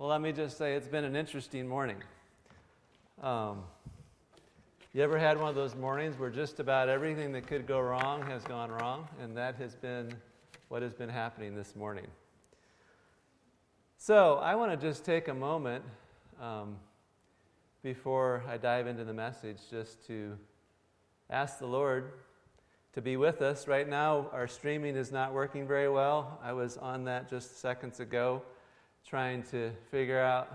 Well, let me just say it's been an interesting morning. Um, you ever had one of those mornings where just about everything that could go wrong has gone wrong? And that has been what has been happening this morning. So, I want to just take a moment um, before I dive into the message just to ask the Lord to be with us. Right now, our streaming is not working very well. I was on that just seconds ago, trying to figure out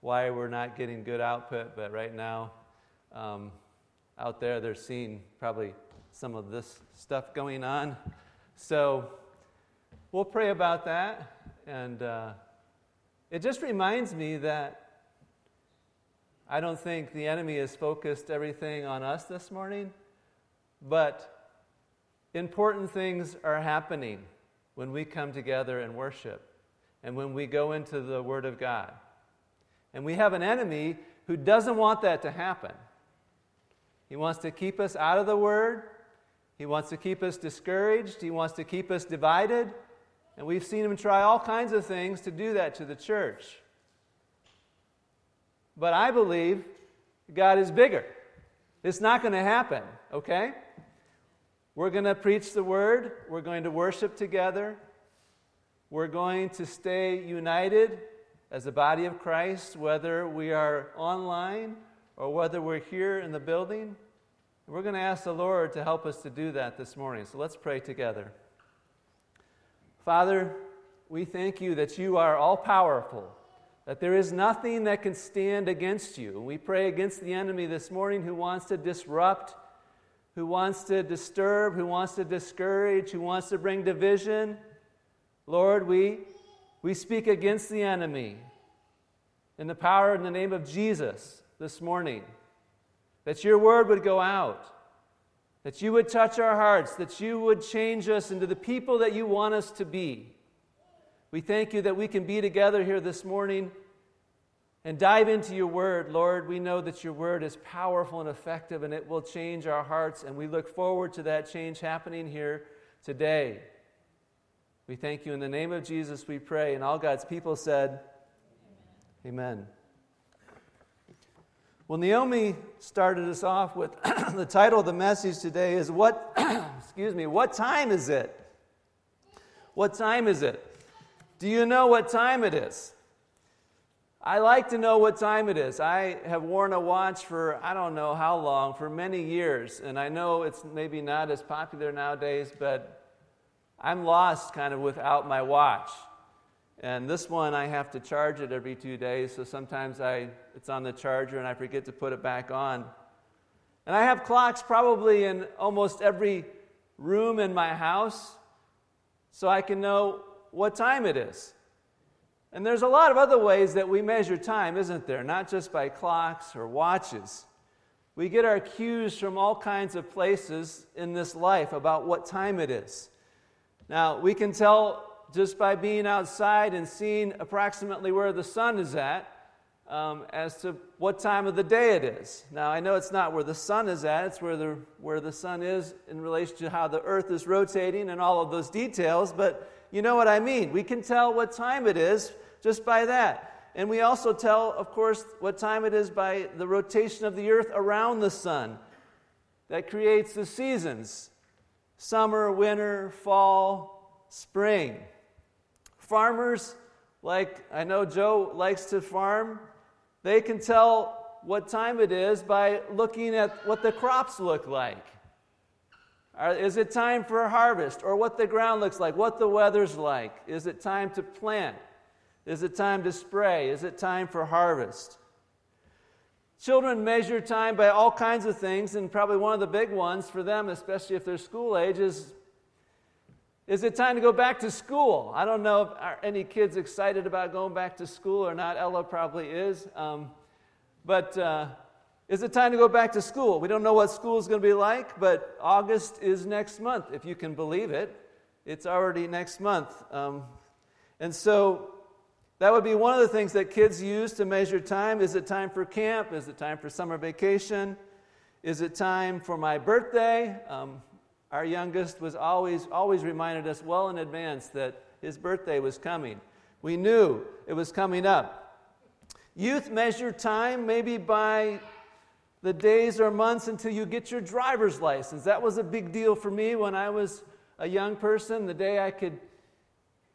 why we're not getting good output, but right now, um, out there, they're seeing probably some of this stuff going on. So we'll pray about that. And uh, it just reminds me that I don't think the enemy has focused everything on us this morning, but important things are happening when we come together and worship and when we go into the Word of God. And we have an enemy who doesn't want that to happen. He wants to keep us out of the Word, he wants to keep us discouraged, he wants to keep us divided. And we've seen him try all kinds of things to do that to the church. But I believe God is bigger. It's not going to happen, okay? We're going to preach the word. We're going to worship together. We're going to stay united as a body of Christ, whether we are online or whether we're here in the building. We're going to ask the Lord to help us to do that this morning. So let's pray together. Father, we thank you that you are all powerful, that there is nothing that can stand against you. We pray against the enemy this morning who wants to disrupt who wants to disturb, who wants to discourage, who wants to bring division. Lord, we, we speak against the enemy in the power in the name of Jesus this morning. That your word would go out, that you would touch our hearts, that you would change us into the people that you want us to be. We thank you that we can be together here this morning and dive into your word, Lord. We know that your word is powerful and effective and it will change our hearts, and we look forward to that change happening here today. We thank you in the name of Jesus, we pray. And all God's people said, Amen. Amen. Well, Naomi started us off with the title of the message today is what excuse me, what time is it? What time is it? Do you know what time it is? I like to know what time it is. I have worn a watch for I don't know how long, for many years, and I know it's maybe not as popular nowadays, but I'm lost kind of without my watch. And this one I have to charge it every 2 days, so sometimes I it's on the charger and I forget to put it back on. And I have clocks probably in almost every room in my house so I can know what time it is. And there's a lot of other ways that we measure time, isn't there? Not just by clocks or watches. We get our cues from all kinds of places in this life about what time it is. Now, we can tell just by being outside and seeing approximately where the sun is at um, as to what time of the day it is. Now, I know it's not where the sun is at, it's where the, where the sun is in relation to how the earth is rotating and all of those details, but you know what I mean. We can tell what time it is just by that. And we also tell, of course, what time it is by the rotation of the earth around the sun that creates the seasons summer, winter, fall, spring. Farmers, like I know Joe likes to farm, they can tell what time it is by looking at what the crops look like. Is it time for harvest? Or what the ground looks like, what the weather's like? Is it time to plant? Is it time to spray? Is it time for harvest? Children measure time by all kinds of things, and probably one of the big ones for them, especially if they're school age, is is it time to go back to school? I don't know if are any kids excited about going back to school or not. Ella probably is. Um, but uh, is it time to go back to school? We don't know what school is going to be like, but August is next month, if you can believe it. It's already next month. Um, and so that would be one of the things that kids use to measure time. Is it time for camp? Is it time for summer vacation? Is it time for my birthday? Um, our youngest was always, always reminded us well in advance that his birthday was coming. We knew it was coming up. Youth measure time maybe by the days or months until you get your driver's license. That was a big deal for me when I was a young person. The day I could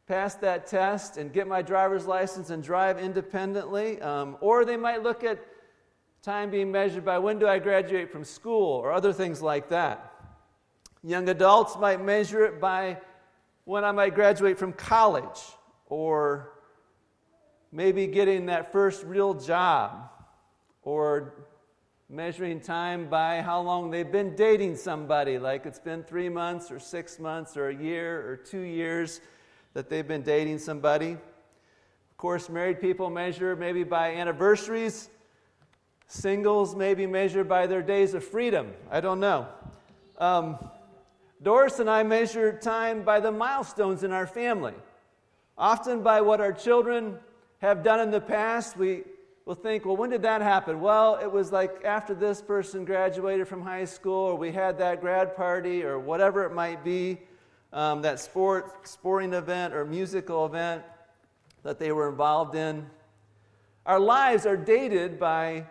pass that test and get my driver's license and drive independently. Um, or they might look at time being measured by when do I graduate from school or other things like that. Young adults might measure it by when I might graduate from college or maybe getting that first real job or measuring time by how long they've been dating somebody, like it's been three months or six months or a year or two years that they've been dating somebody. Of course, married people measure maybe by anniversaries. Singles may be measured by their days of freedom. I don't know. Um, Doris and I measure time by the milestones in our family. Often by what our children have done in the past, we will think, well, when did that happen? Well, it was like after this person graduated from high school, or we had that grad party, or whatever it might be um, that sport, sporting event or musical event that they were involved in. Our lives are dated by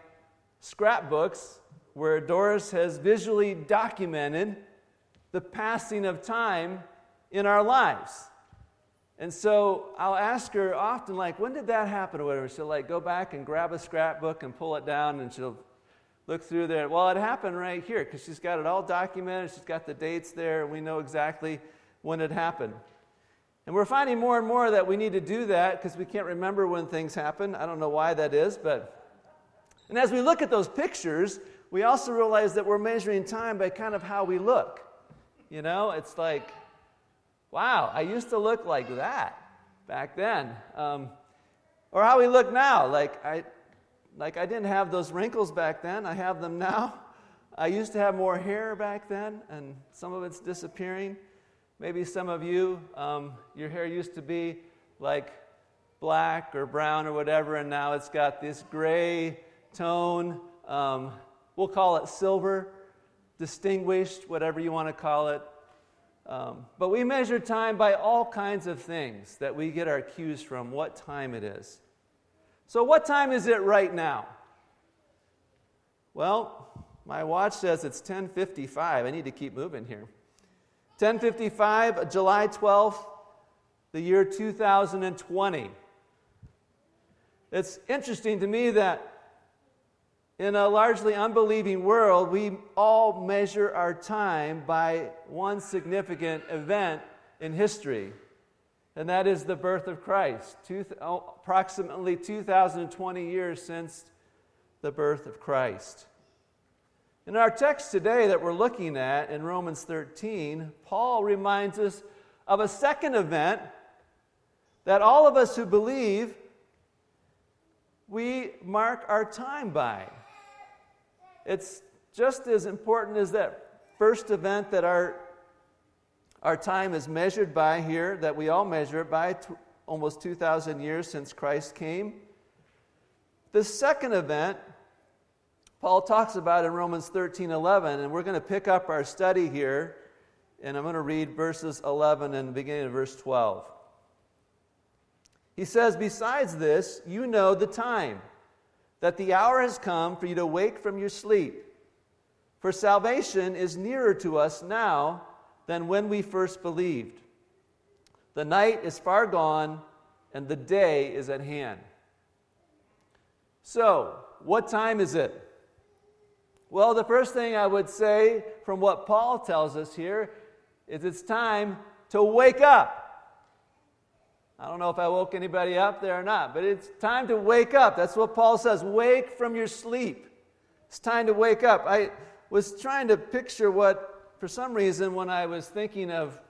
scrapbooks where Doris has visually documented the passing of time in our lives. And so I'll ask her often, like, when did that happen or whatever? She'll like go back and grab a scrapbook and pull it down and she'll look through there. Well, it happened right here because she's got it all documented. She's got the dates there. And we know exactly when it happened. And we're finding more and more that we need to do that because we can't remember when things happen. I don't know why that is, but. And as we look at those pictures, we also realize that we're measuring time by kind of how we look. You know, it's like, wow, I used to look like that back then. Um, or how we look now. Like I, like I didn't have those wrinkles back then, I have them now. I used to have more hair back then, and some of it's disappearing. Maybe some of you, um, your hair used to be like black or brown or whatever, and now it's got this gray tone. Um, we'll call it silver, distinguished, whatever you want to call it. Um, but we measure time by all kinds of things that we get our cues from what time it is. So, what time is it right now? Well, my watch says it's 10:55. I need to keep moving here. 1055, July 12th, the year 2020. It's interesting to me that in a largely unbelieving world, we all measure our time by one significant event in history, and that is the birth of Christ, two, oh, approximately 2,020 years since the birth of Christ. In our text today that we're looking at in Romans 13, Paul reminds us of a second event that all of us who believe we mark our time by. It's just as important as that first event that our, our time is measured by here, that we all measure it by t- almost 2,000 years since Christ came. The second event Paul talks about in Romans 13 11, and we're going to pick up our study here, and I'm going to read verses 11 and beginning of verse 12. He says, Besides this, you know the time, that the hour has come for you to wake from your sleep. For salvation is nearer to us now than when we first believed. The night is far gone, and the day is at hand. So, what time is it? Well, the first thing I would say from what Paul tells us here is it's time to wake up. I don't know if I woke anybody up there or not, but it's time to wake up. That's what Paul says. Wake from your sleep. It's time to wake up. I was trying to picture what, for some reason, when I was thinking of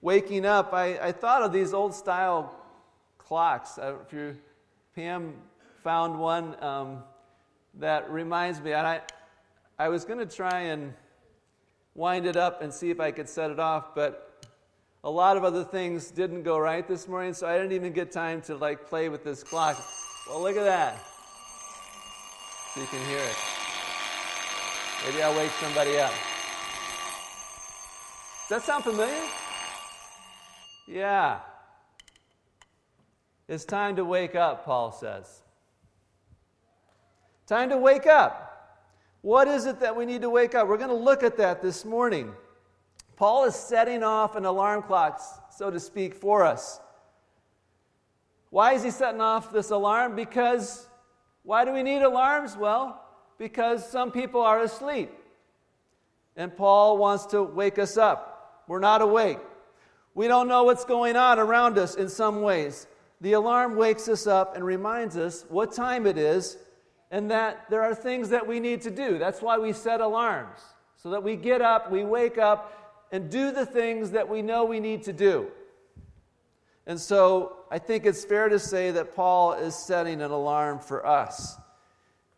waking up, I, I thought of these old style clocks. Uh, if you, Pam found one um, that reminds me, and I, I was going to try and wind it up and see if I could set it off, but a lot of other things didn't go right this morning, so I didn't even get time to like play with this clock. Well, look at that. So you can hear it. Maybe I'll wake somebody up. Does that sound familiar? Yeah. It's time to wake up, Paul says. Time to wake up. What is it that we need to wake up? We're going to look at that this morning. Paul is setting off an alarm clock, so to speak, for us. Why is he setting off this alarm? Because why do we need alarms? Well, because some people are asleep. And Paul wants to wake us up. We're not awake. We don't know what's going on around us in some ways. The alarm wakes us up and reminds us what time it is and that there are things that we need to do. That's why we set alarms, so that we get up, we wake up, and do the things that we know we need to do. And so I think it's fair to say that Paul is setting an alarm for us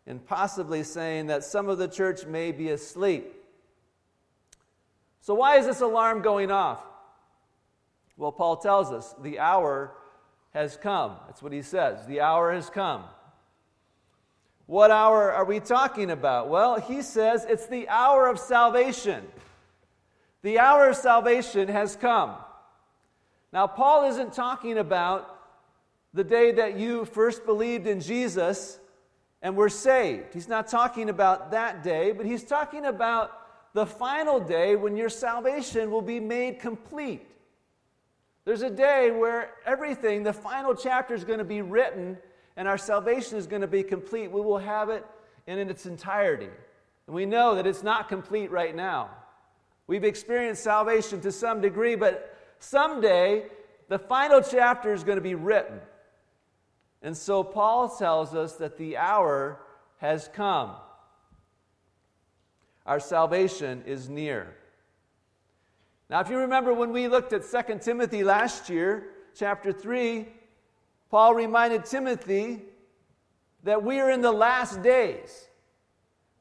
and possibly saying that some of the church may be asleep. So, why is this alarm going off? Well, Paul tells us the hour has come. That's what he says. The hour has come. What hour are we talking about? Well, he says it's the hour of salvation. The hour of salvation has come. Now, Paul isn't talking about the day that you first believed in Jesus and were saved. He's not talking about that day, but he's talking about the final day when your salvation will be made complete. There's a day where everything, the final chapter, is going to be written and our salvation is going to be complete. We will have it in its entirety. And we know that it's not complete right now. We've experienced salvation to some degree, but someday the final chapter is going to be written. And so Paul tells us that the hour has come. Our salvation is near. Now, if you remember when we looked at 2 Timothy last year, chapter 3, Paul reminded Timothy that we are in the last days.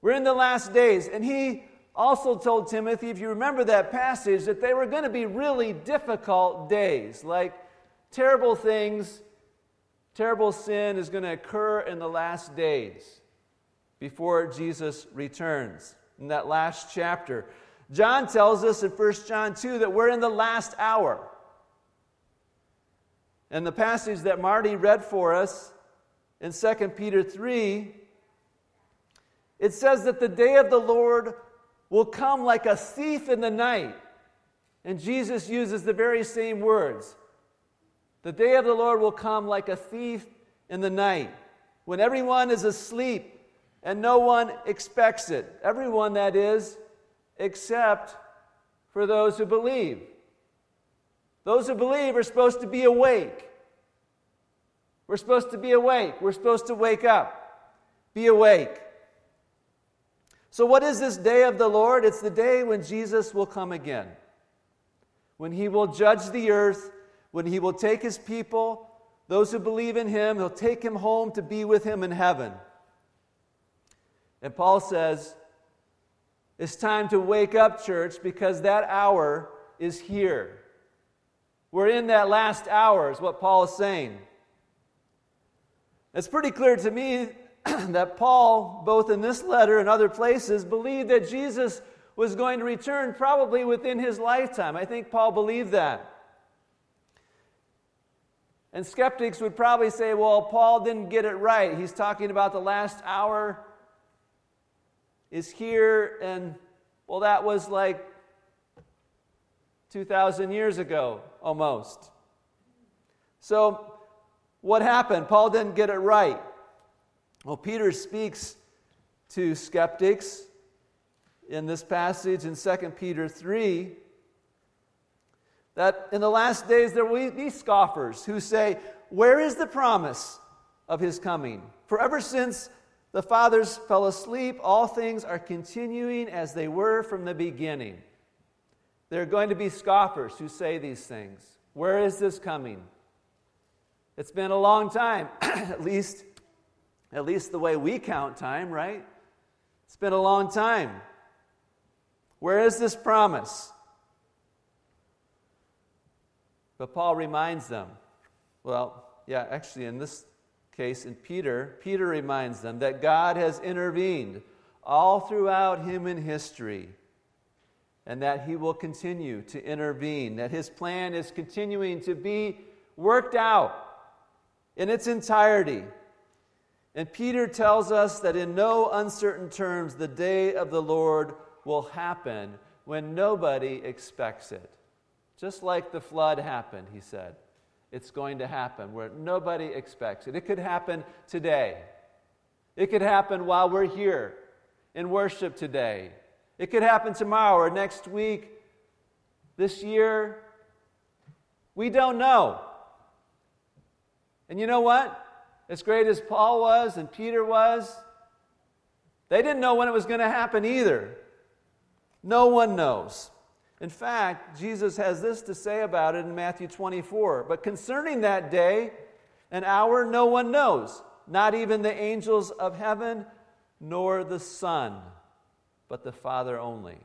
We're in the last days. And he also told Timothy, if you remember that passage, that they were going to be really difficult days. Like terrible things, terrible sin is going to occur in the last days before Jesus returns. In that last chapter, John tells us in 1 John 2 that we're in the last hour. And the passage that Marty read for us in 2 Peter 3, it says that the day of the Lord will come like a thief in the night. And Jesus uses the very same words. The day of the Lord will come like a thief in the night, when everyone is asleep and no one expects it. Everyone, that is, except for those who believe. Those who believe are supposed to be awake. We're supposed to be awake. We're supposed to wake up. Be awake. So, what is this day of the Lord? It's the day when Jesus will come again, when he will judge the earth, when he will take his people, those who believe in him, he'll take him home to be with him in heaven. And Paul says, It's time to wake up, church, because that hour is here. We're in that last hour, is what Paul is saying. It's pretty clear to me that Paul, both in this letter and other places, believed that Jesus was going to return probably within his lifetime. I think Paul believed that. And skeptics would probably say, well, Paul didn't get it right. He's talking about the last hour is here, and well, that was like 2,000 years ago almost. So, what happened? Paul didn't get it right. Well, Peter speaks to skeptics in this passage in 2 Peter 3 that in the last days there will be scoffers who say, Where is the promise of his coming? For ever since the fathers fell asleep, all things are continuing as they were from the beginning. There are going to be scoffers who say these things. Where is this coming? It's been a long time, at least at least the way we count time, right? It's been a long time. Where is this promise? But Paul reminds them. Well, yeah, actually, in this case, in Peter, Peter reminds them that God has intervened all throughout human history and that he will continue to intervene, that his plan is continuing to be worked out in its entirety. And Peter tells us that in no uncertain terms, the day of the Lord will happen when nobody expects it. Just like the flood happened, he said. It's going to happen where nobody expects it. It could happen today. It could happen while we're here in worship today. It could happen tomorrow or next week, this year. We don't know. And you know what? As great as Paul was and Peter was, they didn't know when it was going to happen either. No one knows. In fact, Jesus has this to say about it in Matthew 24. But concerning that day and hour, no one knows, not even the angels of heaven, nor the Son, but the Father only.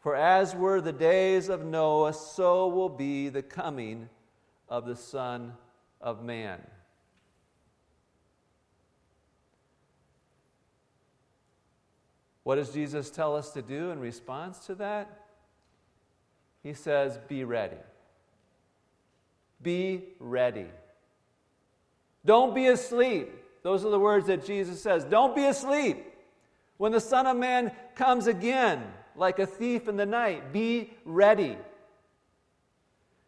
For as were the days of Noah, so will be the coming of the Son of Man. What does Jesus tell us to do in response to that? He says, Be ready. Be ready. Don't be asleep. Those are the words that Jesus says. Don't be asleep. When the Son of Man comes again, like a thief in the night, be ready.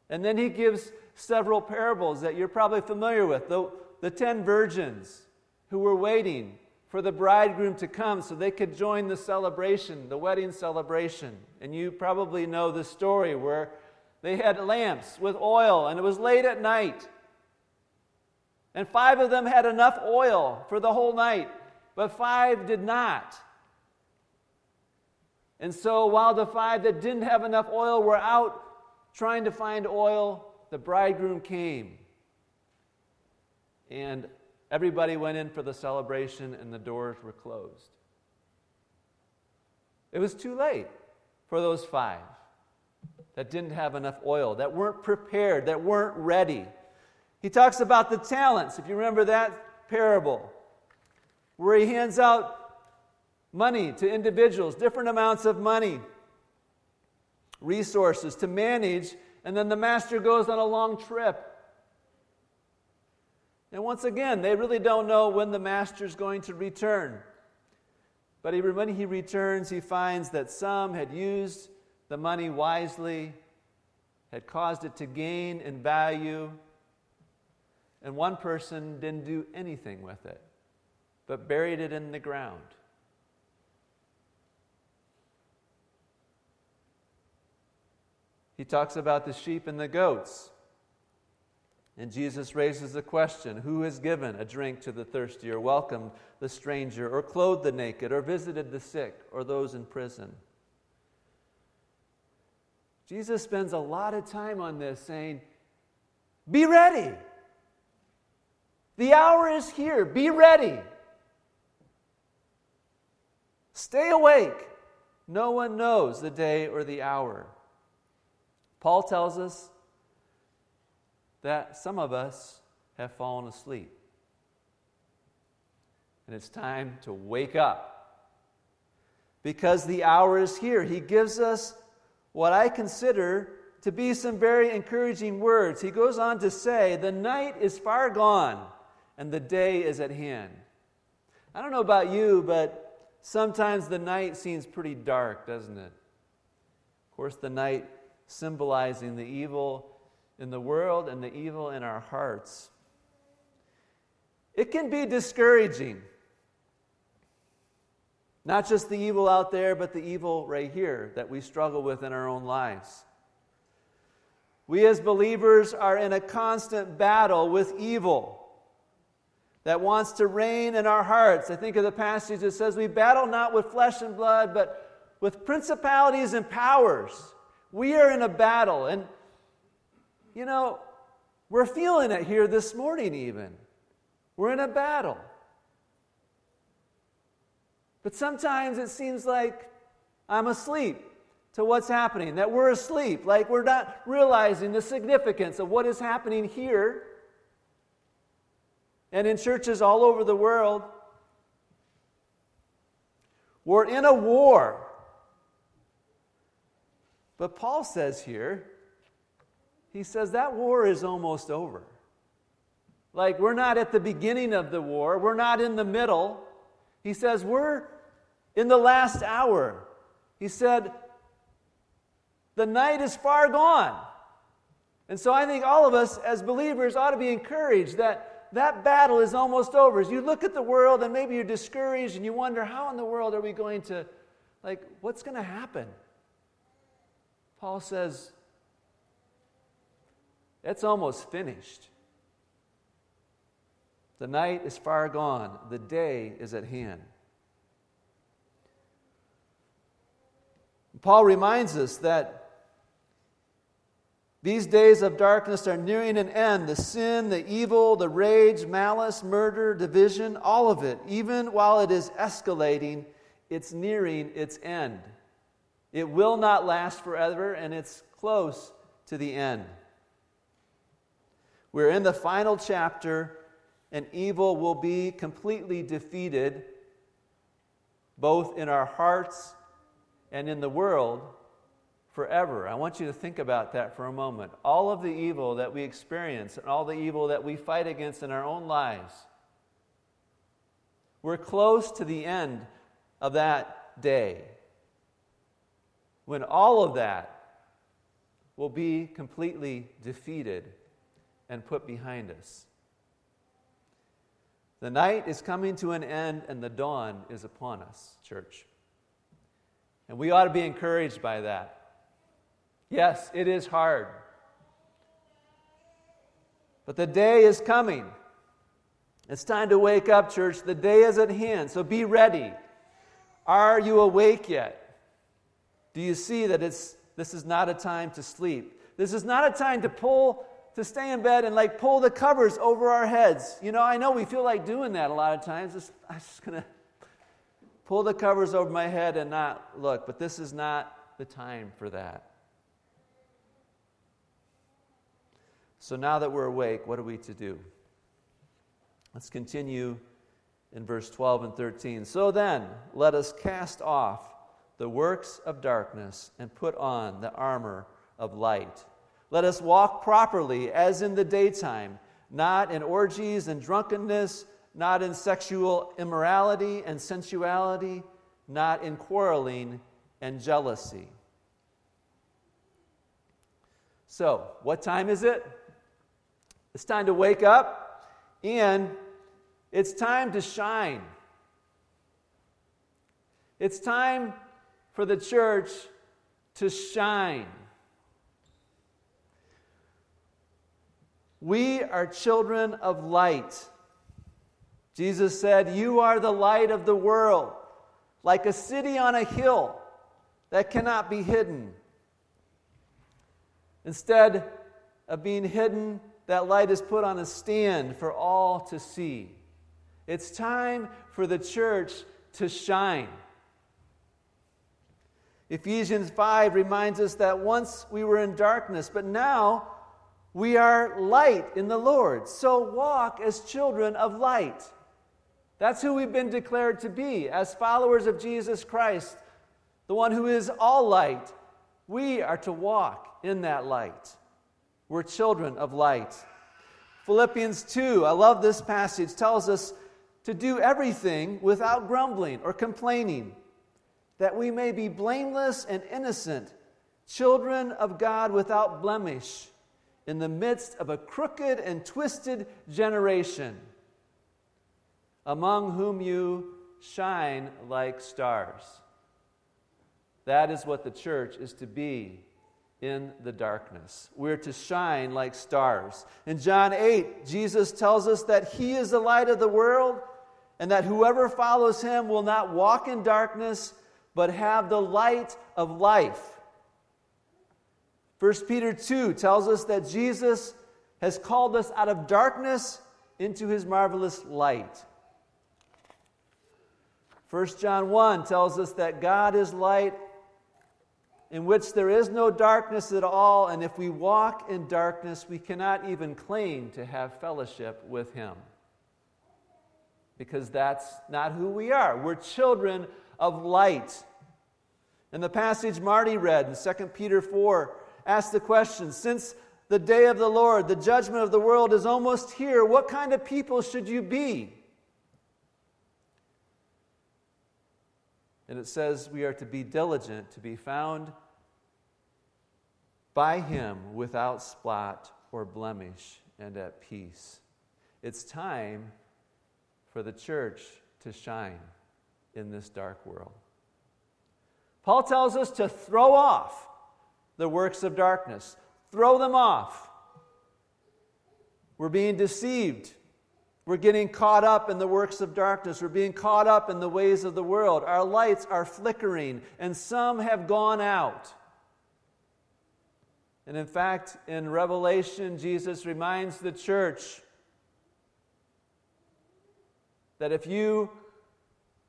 And then he gives several parables that you're probably familiar with. The, the ten virgins who were waiting for the bridegroom to come so they could join the celebration, the wedding celebration. And you probably know the story where they had lamps with oil and it was late at night. And five of them had enough oil for the whole night, but five did not. And so while the five that didn't have enough oil were out trying to find oil, the bridegroom came. And Everybody went in for the celebration and the doors were closed. It was too late for those five that didn't have enough oil, that weren't prepared, that weren't ready. He talks about the talents, if you remember that parable, where he hands out money to individuals, different amounts of money, resources to manage, and then the master goes on a long trip and once again, they really don't know when the master's going to return. But when he returns, he finds that some had used the money wisely, had caused it to gain in value, and one person didn't do anything with it, but buried it in the ground. He talks about the sheep and the goats. And Jesus raises the question Who has given a drink to the thirsty, or welcomed the stranger, or clothed the naked, or visited the sick, or those in prison? Jesus spends a lot of time on this saying, Be ready. The hour is here. Be ready. Stay awake. No one knows the day or the hour. Paul tells us that some of us have fallen asleep. And it's time to wake up. Because the hour is here. He gives us what I consider to be some very encouraging words. He goes on to say, The night is far gone, and the day is at hand. I don't know about you, but sometimes the night seems pretty dark, doesn't it? Of course, the night symbolizing the evil in the world and the evil in our hearts. It can be discouraging. Not just the evil out there, but the evil right here that we struggle with in our own lives. We as believers are in a constant battle with evil that wants to reign in our hearts. I think of the passage that says, We battle not with flesh and blood, but with principalities and powers. We are in a battle. And you know, we're feeling it here this morning, even. We're in a battle. But sometimes it seems like I'm asleep to what's happening, that we're asleep, like we're not realizing the significance of what is happening here and in churches all over the world. We're in a war. But Paul says here he says that war is almost over. Like we're not at the beginning of the war, we're not in the middle. He says we're in the last hour. He said, the night is far gone. And so I think all of us as believers ought to be encouraged that that battle is almost over. As you look at the world and maybe you're discouraged and you wonder, how in the world are we going to, like, what's going to happen? Paul says, it's almost finished. The night is far gone, the day is at hand. Paul reminds us that these days of darkness are nearing an end. The sin, the evil, the rage, malice, murder, division, all of it, even while it is escalating, it's nearing its end. It will not last forever, and it's close to the end. We're in the final chapter, and evil will be completely defeated, both in our hearts and in the world forever. I want you to think about that for a moment. All of the evil that we experience and all the evil that we fight against in our own lives, we're close to the end of that day when all of that will be completely defeated and put behind us. The night is coming to an end and the dawn is upon us, church. And we ought to be encouraged by that. Yes, it is hard. But the day is coming. It's time to wake up, church. The day is at hand, so be ready. Are you awake yet? Do you see that it's, this is not a time to sleep? This is not a time to pull, to stay in bed and like pull the covers over our heads. You know, I know we feel like doing that a lot of times. I'm just going to pull the covers over my head and not look. But this is not the time for that. So now that we're awake, what are we to do? Let's continue in verse 12 and 13. So then, let us cast off the works of darkness and put on the armor of light. Let us walk properly as in the daytime, not in orgies and drunkenness not in sexual immorality and sensuality, not in quarreling and jealousy. So, what time is it? It's time to wake up and it's time to shine. It's time for the church to shine. We are children of light. Jesus said, You are the light of the world, like a city on a hill that cannot be hidden. Instead of being hidden, that light is put on a stand for all to see. It's time for the church to shine. Ephesians 5 reminds us that once we were in darkness, but now we are light in the Lord. So walk as children of light. That's who we've been declared to be as followers of Jesus Christ, the one who is all light. We are to walk in that light. We're children of light. Philippians 2, I love this passage, tells us to do everything without grumbling or complaining, that we may be blameless and innocent, children of God without blemish, in the midst of a crooked and twisted generation among whom you shine like stars. That is what the church is to be in the darkness. We're to shine like stars. In John 8, Jesus tells us that He is the light of the world and that whoever follows Him will not walk in darkness but have the light of life. 1 Peter 2 tells us that Jesus has called us out of darkness into His marvelous light. 1 John 1 tells us that God is light in which there is no darkness at all, and if we walk in darkness, we cannot even claim to have fellowship with Him. Because that's not who we are. We're children of light. And the passage Marty read in 2 Peter 4 asks the question since the day of the Lord, the judgment of the world is almost here. What kind of people should you be? And it says we are to be diligent to be found by him without spot or blemish and at peace. It's time for the church to shine in this dark world. Paul tells us to throw off the works of darkness, throw them off. We're being deceived. We're getting caught up in the works of darkness. We're being caught up in the ways of the world. Our lights are flickering, and some have gone out. And in fact, in Revelation, Jesus reminds the church that if you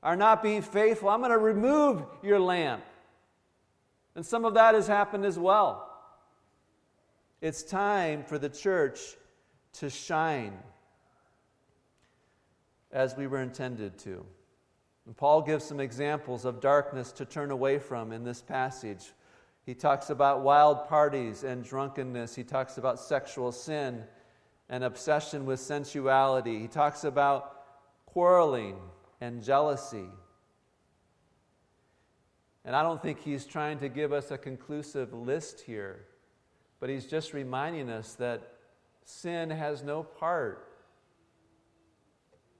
are not being faithful, I'm going to remove your lamp. And some of that has happened as well. It's time for the church to shine as we were intended to. And Paul gives some examples of darkness to turn away from in this passage. He talks about wild parties and drunkenness. He talks about sexual sin and obsession with sensuality. He talks about quarreling and jealousy. And I don't think he's trying to give us a conclusive list here, but he's just reminding us that sin has no part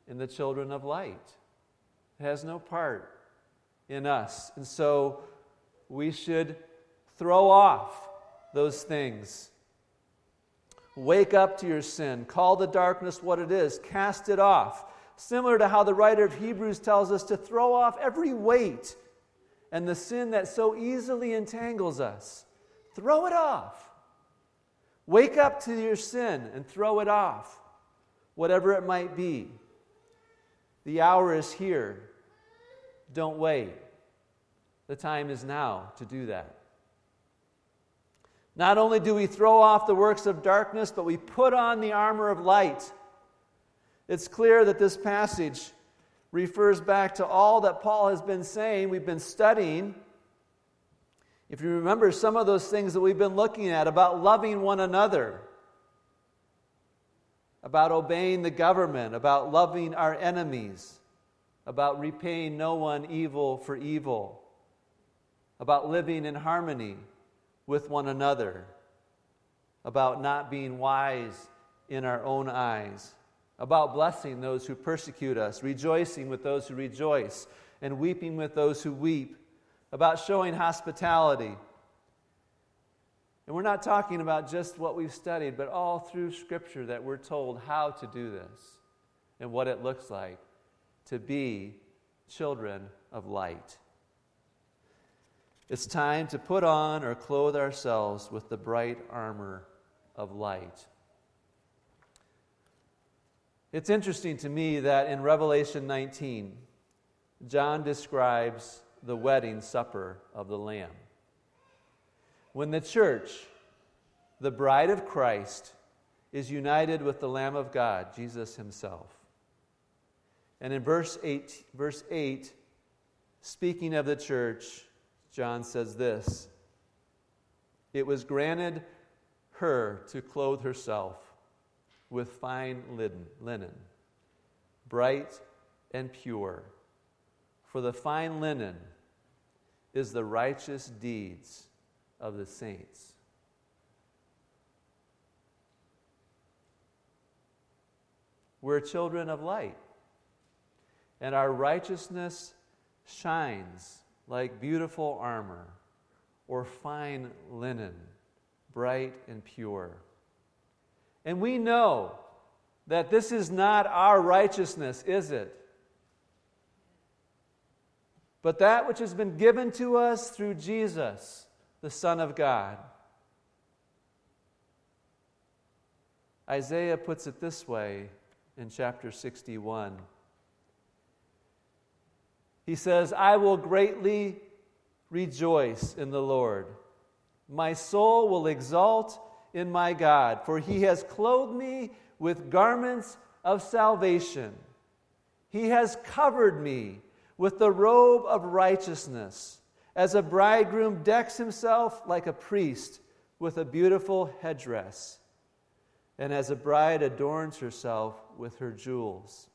in the children of light. It has no part in us. And so we should throw off those things. Wake up to your sin. Call the darkness what it is. Cast it off. Similar to how the writer of Hebrews tells us to throw off every weight and the sin that so easily entangles us. Throw it off. Wake up to your sin and throw it off, whatever it might be. The hour is here. Don't wait. The time is now to do that. Not only do we throw off the works of darkness, but we put on the armor of light. It's clear that this passage refers back to all that Paul has been saying, we've been studying. If you remember some of those things that we've been looking at about loving one another, about obeying the government, about loving our enemies, about repaying no one evil for evil, about living in harmony with one another, about not being wise in our own eyes, about blessing those who persecute us, rejoicing with those who rejoice, and weeping with those who weep, about showing hospitality and we're not talking about just what we've studied, but all through Scripture that we're told how to do this and what it looks like to be children of light. It's time to put on or clothe ourselves with the bright armor of light. It's interesting to me that in Revelation 19, John describes the wedding supper of the Lamb. When the church, the bride of Christ, is united with the Lamb of God, Jesus himself. And in verse 8, verse 8, speaking of the church, John says this It was granted her to clothe herself with fine linen, bright and pure. For the fine linen is the righteous deeds of the saints. We're children of light, and our righteousness shines like beautiful armor or fine linen, bright and pure. And we know that this is not our righteousness, is it? But that which has been given to us through Jesus the Son of God. Isaiah puts it this way in chapter 61. He says, I will greatly rejoice in the Lord. My soul will exult in my God, for he has clothed me with garments of salvation. He has covered me with the robe of righteousness as a bridegroom decks himself like a priest with a beautiful headdress, and as a bride adorns herself with her jewels.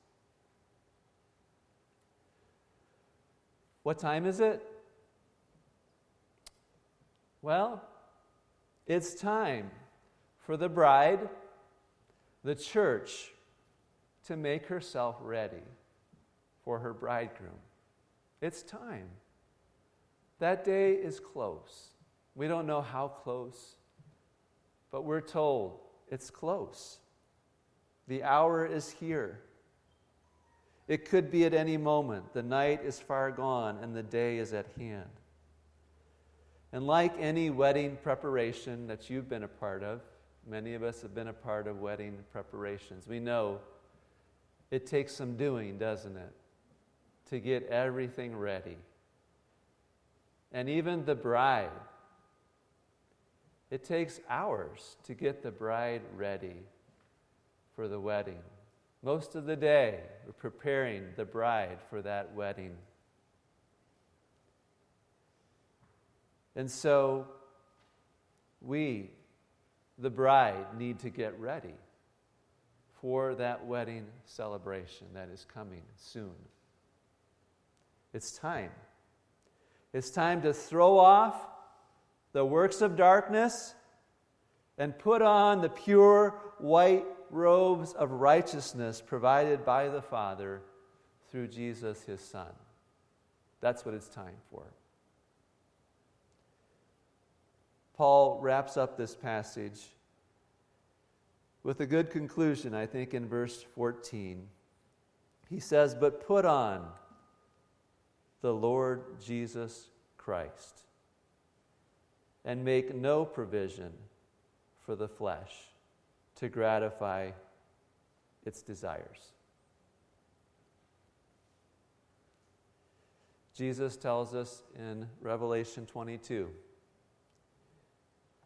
What time is it? Well, it's time for the bride, the church, to make herself ready for her bridegroom. It's time. That day is close. We don't know how close, but we're told it's close. The hour is here. It could be at any moment. The night is far gone and the day is at hand. And like any wedding preparation that you've been a part of, many of us have been a part of wedding preparations. We know it takes some doing, doesn't it, to get everything ready. And even the bride, it takes hours to get the bride ready for the wedding. Most of the day, we're preparing the bride for that wedding. And so, we, the bride, need to get ready for that wedding celebration that is coming soon. It's time. It's time to throw off the works of darkness and put on the pure white robes of righteousness provided by the Father through Jesus, his Son. That's what it's time for. Paul wraps up this passage with a good conclusion, I think, in verse 14. He says, But put on the Lord Jesus Christ and make no provision for the flesh to gratify its desires. Jesus tells us in Revelation 22,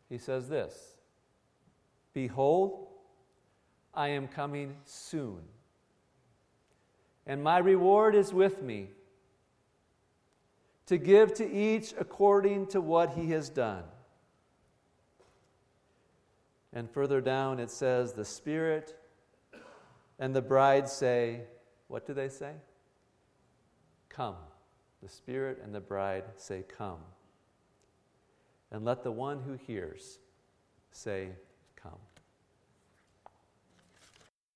he says this Behold, I am coming soon, and my reward is with me to give to each according to what he has done. And further down it says, The Spirit and the bride say, What do they say? Come. The Spirit and the bride say, Come. And let the one who hears say.